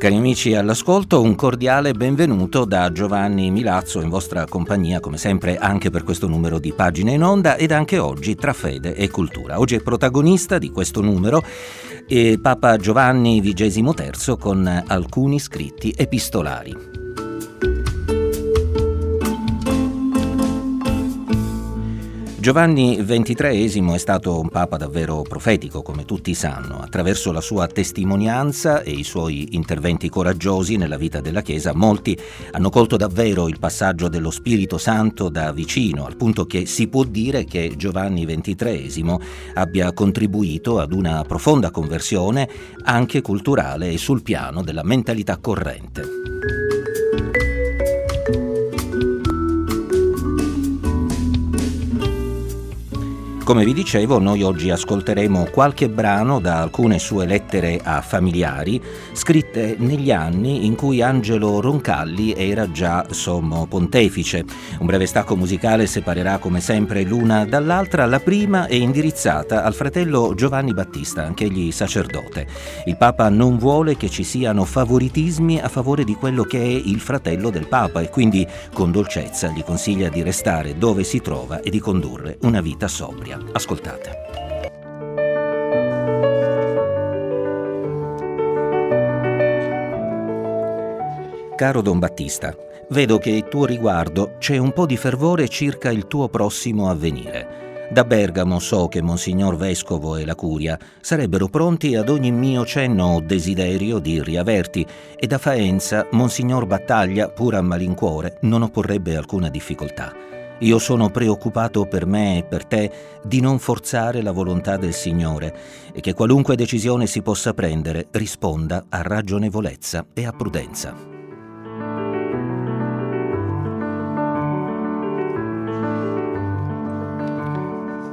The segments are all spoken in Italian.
Cari amici all'ascolto, un cordiale benvenuto da Giovanni Milazzo in vostra compagnia, come sempre, anche per questo numero di pagine in onda ed anche oggi tra fede e cultura. Oggi è protagonista di questo numero eh, Papa Giovanni XXIII con alcuni scritti epistolari. Giovanni XXIII è stato un papa davvero profetico, come tutti sanno. Attraverso la sua testimonianza e i suoi interventi coraggiosi nella vita della Chiesa, molti hanno colto davvero il passaggio dello Spirito Santo da vicino, al punto che si può dire che Giovanni XXIII abbia contribuito ad una profonda conversione anche culturale e sul piano della mentalità corrente. Come vi dicevo, noi oggi ascolteremo qualche brano da alcune sue lettere a familiari, scritte negli anni in cui Angelo Roncalli era già sommo pontefice. Un breve stacco musicale separerà come sempre l'una dall'altra. La prima è indirizzata al fratello Giovanni Battista, anch'egli sacerdote. Il Papa non vuole che ci siano favoritismi a favore di quello che è il fratello del Papa e quindi con dolcezza gli consiglia di restare dove si trova e di condurre una vita sobria. Ascoltate. Caro Don Battista, vedo che a tuo riguardo c'è un po' di fervore circa il tuo prossimo avvenire. Da Bergamo so che Monsignor Vescovo e la Curia sarebbero pronti ad ogni mio cenno o desiderio di riaverti e da Faenza Monsignor Battaglia, pur a malincuore, non opporrebbe alcuna difficoltà. Io sono preoccupato per me e per te di non forzare la volontà del Signore e che qualunque decisione si possa prendere risponda a ragionevolezza e a prudenza.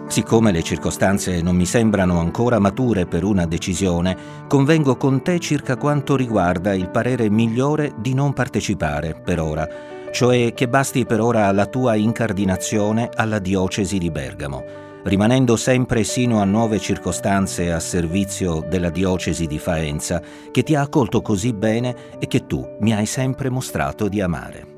Siccome le circostanze non mi sembrano ancora mature per una decisione, convengo con te circa quanto riguarda il parere migliore di non partecipare per ora cioè che basti per ora la tua incardinazione alla diocesi di Bergamo, rimanendo sempre sino a nuove circostanze a servizio della diocesi di Faenza, che ti ha accolto così bene e che tu mi hai sempre mostrato di amare.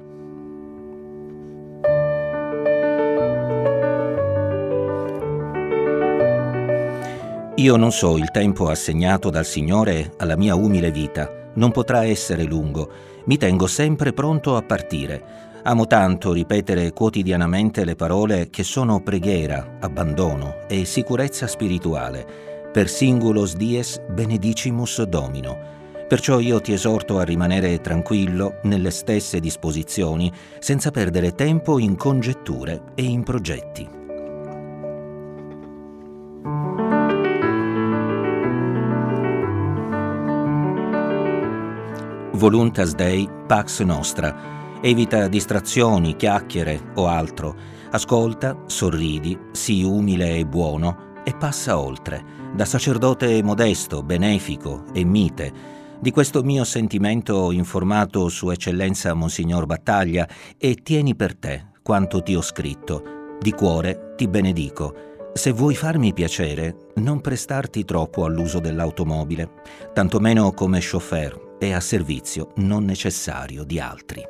Io non so il tempo assegnato dal Signore alla mia umile vita, non potrà essere lungo, mi tengo sempre pronto a partire. Amo tanto ripetere quotidianamente le parole che sono preghiera, abbandono e sicurezza spirituale. Per singulos dies benedicimus Domino. Perciò io ti esorto a rimanere tranquillo nelle stesse disposizioni, senza perdere tempo in congetture e in progetti. Voluntas Dei, Pax Nostra. Evita distrazioni, chiacchiere o altro. Ascolta, sorridi, sii umile e buono e passa oltre, da sacerdote modesto, benefico e mite. Di questo mio sentimento ho informato Sua Eccellenza Monsignor Battaglia e tieni per te quanto ti ho scritto. Di cuore ti benedico. Se vuoi farmi piacere, non prestarti troppo all'uso dell'automobile, tantomeno come chauffeur e a servizio non necessario di altri.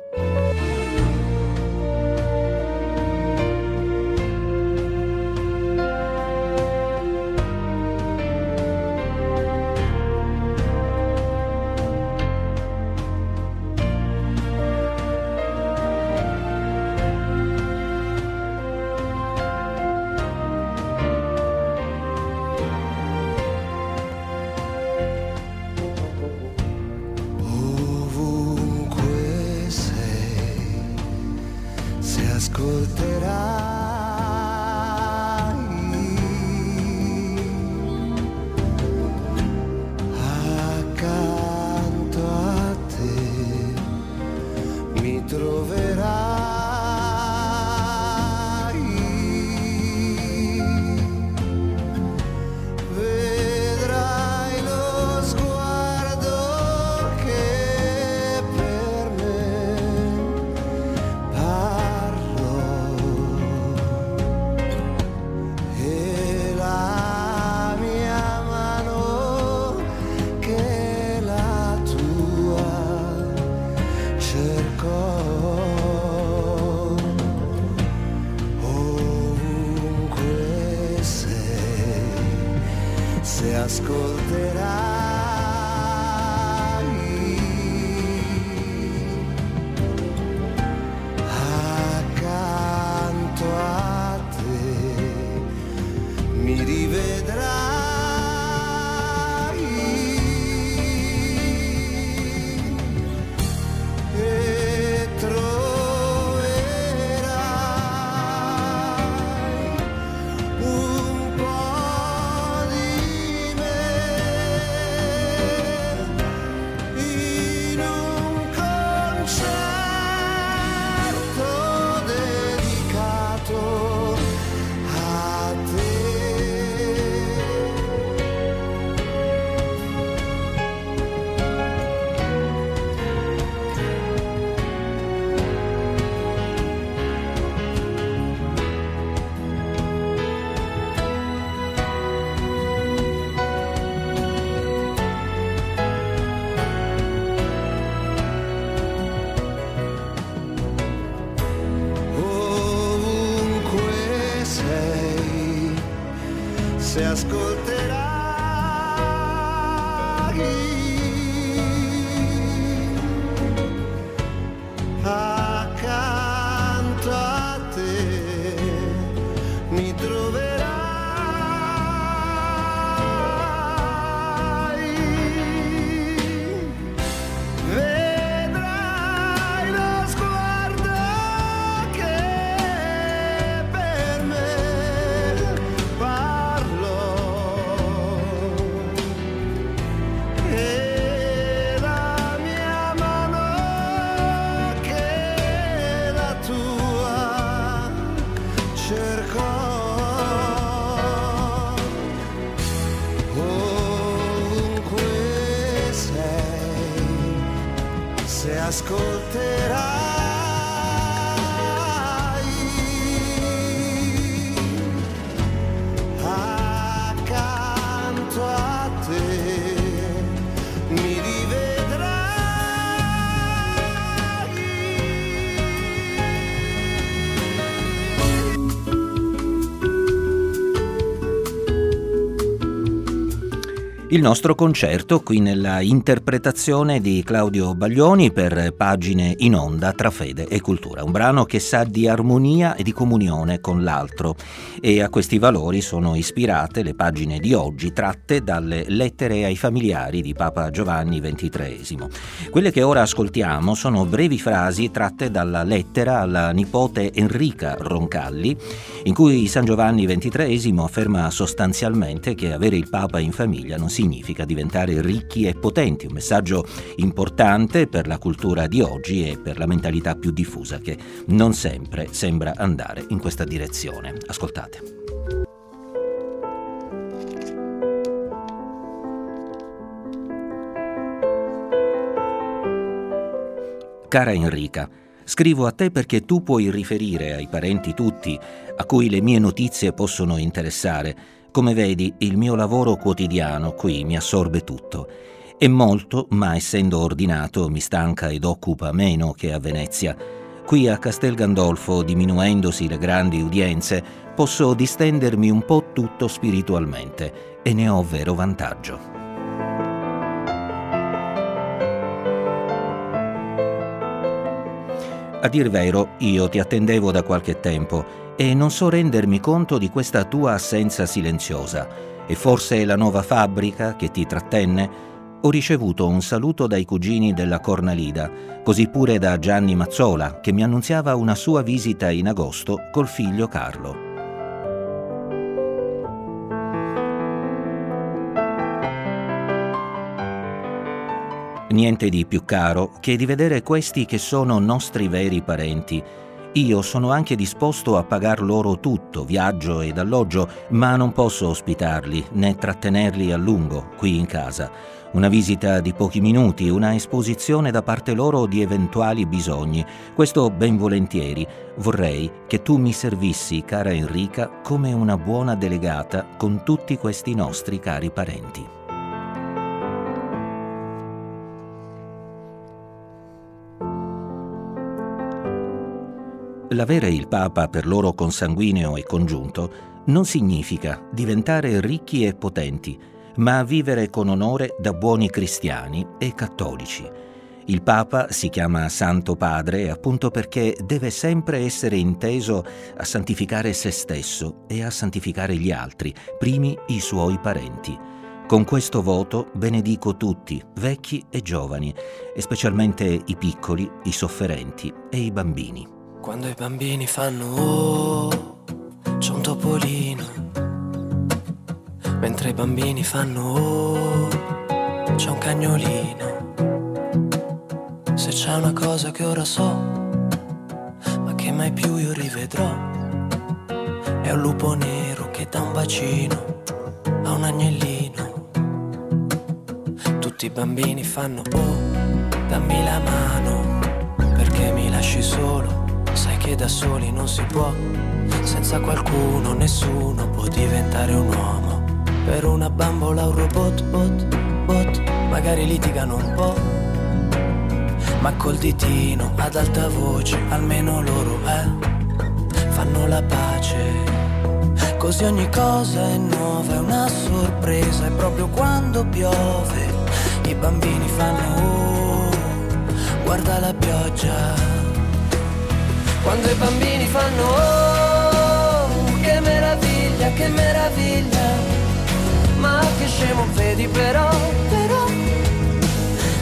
se ascolterà terá. Il nostro concerto qui nella interpretazione di Claudio Baglioni per Pagine in onda tra fede e cultura, un brano che sa di armonia e di comunione con l'altro e a questi valori sono ispirate le pagine di oggi tratte dalle lettere ai familiari di Papa Giovanni XXIII. Quelle che ora ascoltiamo sono brevi frasi tratte dalla lettera alla nipote Enrica Roncalli in cui San Giovanni XXIII afferma sostanzialmente che avere il Papa in famiglia non si significa diventare ricchi e potenti, un messaggio importante per la cultura di oggi e per la mentalità più diffusa che non sempre sembra andare in questa direzione. Ascoltate. Cara Enrica, scrivo a te perché tu puoi riferire ai parenti tutti a cui le mie notizie possono interessare come vedi, il mio lavoro quotidiano qui mi assorbe tutto. È molto, ma essendo ordinato mi stanca ed occupa meno che a Venezia. Qui a Castel Gandolfo, diminuendosi le grandi udienze, posso distendermi un po' tutto spiritualmente e ne ho vero vantaggio. A dir vero, io ti attendevo da qualche tempo e non so rendermi conto di questa tua assenza silenziosa. E forse la nuova fabbrica che ti trattenne? Ho ricevuto un saluto dai cugini della Cornalida, così pure da Gianni Mazzola, che mi annunziava una sua visita in agosto col figlio Carlo. Niente di più caro che di vedere questi che sono nostri veri parenti io sono anche disposto a pagar loro tutto, viaggio ed alloggio, ma non posso ospitarli né trattenerli a lungo qui in casa. Una visita di pochi minuti, una esposizione da parte loro di eventuali bisogni. Questo ben volentieri. Vorrei che tu mi servissi, cara Enrica, come una buona delegata con tutti questi nostri cari parenti. L'avere il Papa per loro consanguineo e congiunto non significa diventare ricchi e potenti, ma vivere con onore da buoni cristiani e cattolici. Il Papa si chiama Santo Padre appunto perché deve sempre essere inteso a santificare se stesso e a santificare gli altri, primi i suoi parenti. Con questo voto benedico tutti, vecchi e giovani, e specialmente i piccoli, i sofferenti e i bambini. Quando i bambini fanno oh, c'è un topolino. Mentre i bambini fanno oh, c'è un cagnolino. Se c'è una cosa che ora so, ma che mai più io rivedrò, è un lupo nero che dà un bacino a un agnellino. Tutti i bambini fanno oh, dammi la mano, perché mi lasci solo, che da soli non si può, senza qualcuno nessuno può diventare un uomo. Per una bambola un robot, bot, bot, magari litigano un po', ma col ditino ad alta voce, almeno loro eh, fanno la pace. Così ogni cosa è nuova, è una sorpresa, e proprio quando piove i bambini fanno oh, guarda la pioggia. Quando i bambini fanno oh, che meraviglia, che meraviglia. Ma che scemo vedi però, però.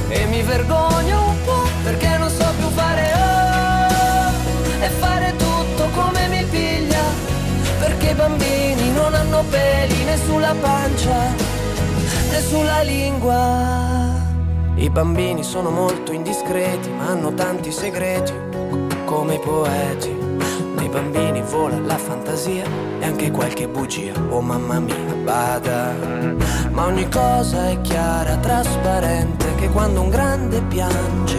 E mi vergogno un po' perché non so più fare oh, e fare tutto come mi piglia. Perché i bambini non hanno peli né sulla pancia né sulla lingua. I bambini sono molto indiscreti, ma hanno tanti segreti, come i poeti. Nei bambini vola la fantasia e anche qualche bugia. Oh mamma mia, bada. Ma ogni cosa è chiara, trasparente, che quando un grande piange,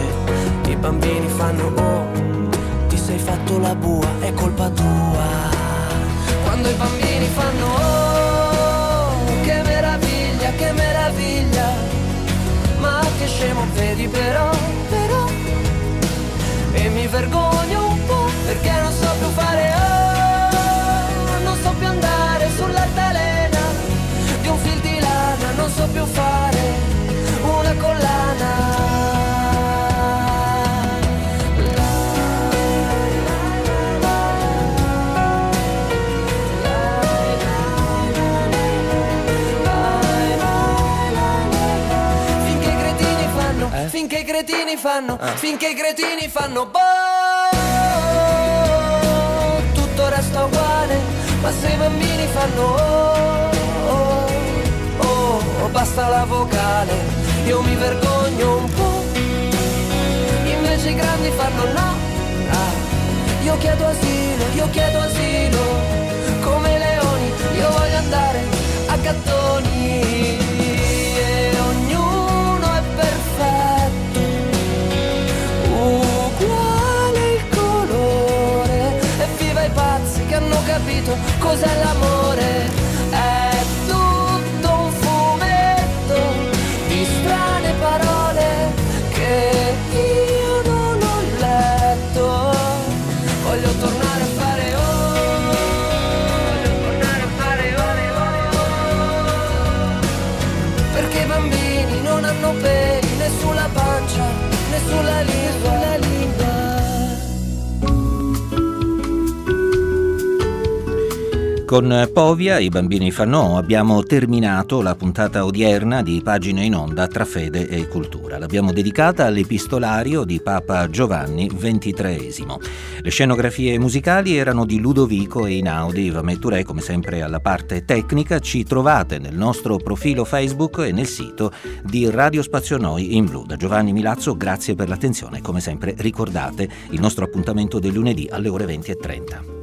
i bambini fanno oh, ti sei fatto la bua, è colpa tua. Quando i bambini fanno oh, che meraviglia, che meraviglia. Ma che scemo vedi però, però. E mi vergogno cretini fanno, finché i cretini fanno boh, tutto resta uguale, ma se i bambini fanno oh, oh, oh, oh, basta la vocale, io mi vergogno un po', invece i grandi fanno no, ah, io chiedo asilo, io chiedo asilo, come i leoni, io voglio andare a gattoni Con Povia, i bambini fanno, abbiamo terminato la puntata odierna di Pagine in Onda tra fede e cultura. L'abbiamo dedicata all'epistolario di Papa Giovanni XXIII. Le scenografie musicali erano di Ludovico e Inaudi. Vametturè, come sempre, alla parte tecnica. Ci trovate nel nostro profilo Facebook e nel sito di Radio Spazio Noi in Blu. Da Giovanni Milazzo, grazie per l'attenzione. Come sempre, ricordate il nostro appuntamento del lunedì alle ore 20.30.